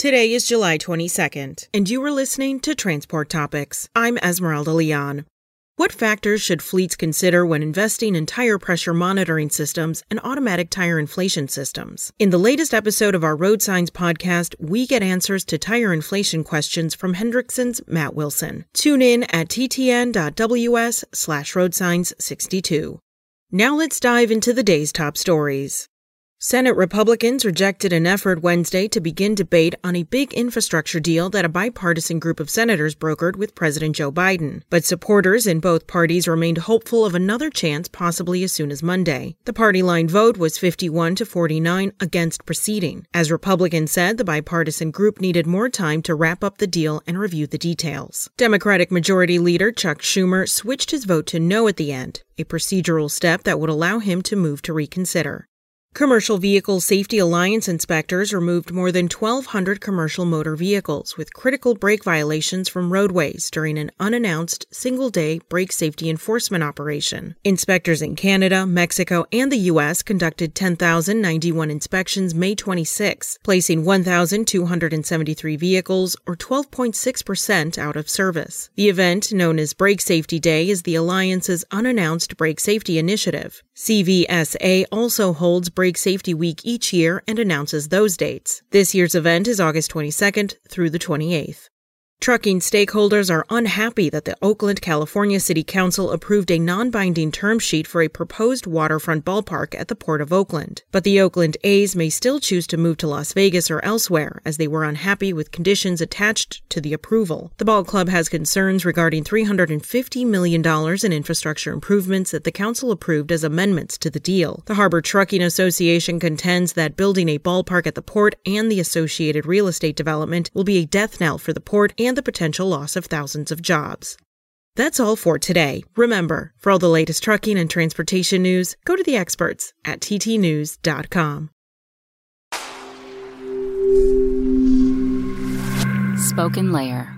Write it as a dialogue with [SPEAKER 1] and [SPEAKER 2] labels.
[SPEAKER 1] Today is July 22nd, and you are listening to Transport Topics. I'm Esmeralda Leon. What factors should fleets consider when investing in tire pressure monitoring systems and automatic tire inflation systems? In the latest episode of our Road Signs podcast, we get answers to tire inflation questions from Hendrickson's Matt Wilson. Tune in at ttn.ws slash roadsigns62. Now let's dive into the day's top stories. Senate Republicans rejected an effort Wednesday to begin debate on a big infrastructure deal that a bipartisan group of senators brokered with President Joe Biden. But supporters in both parties remained hopeful of another chance possibly as soon as Monday. The party line vote was 51 to 49 against proceeding. As Republicans said, the bipartisan group needed more time to wrap up the deal and review the details. Democratic Majority Leader Chuck Schumer switched his vote to no at the end, a procedural step that would allow him to move to reconsider. Commercial Vehicle Safety Alliance inspectors removed more than 1,200 commercial motor vehicles with critical brake violations from roadways during an unannounced single day brake safety enforcement operation. Inspectors in Canada, Mexico, and the U.S. conducted 10,091 inspections May 26, placing 1,273 vehicles, or 12.6%, out of service. The event, known as Brake Safety Day, is the Alliance's unannounced brake safety initiative. CVSA also holds Safety Week each year and announces those dates. This year's event is August 22nd through the 28th. Trucking stakeholders are unhappy that the Oakland, California City Council approved a non binding term sheet for a proposed waterfront ballpark at the Port of Oakland. But the Oakland A's may still choose to move to Las Vegas or elsewhere, as they were unhappy with conditions attached to the approval. The ball club has concerns regarding $350 million in infrastructure improvements that the council approved as amendments to the deal. The Harbor Trucking Association contends that building a ballpark at the port and the associated real estate development will be a death knell for the port and and the potential loss of thousands of jobs. That's all for today. Remember, for all the latest trucking and transportation news, go to the experts at ttnews.com.
[SPEAKER 2] Spoken Layer.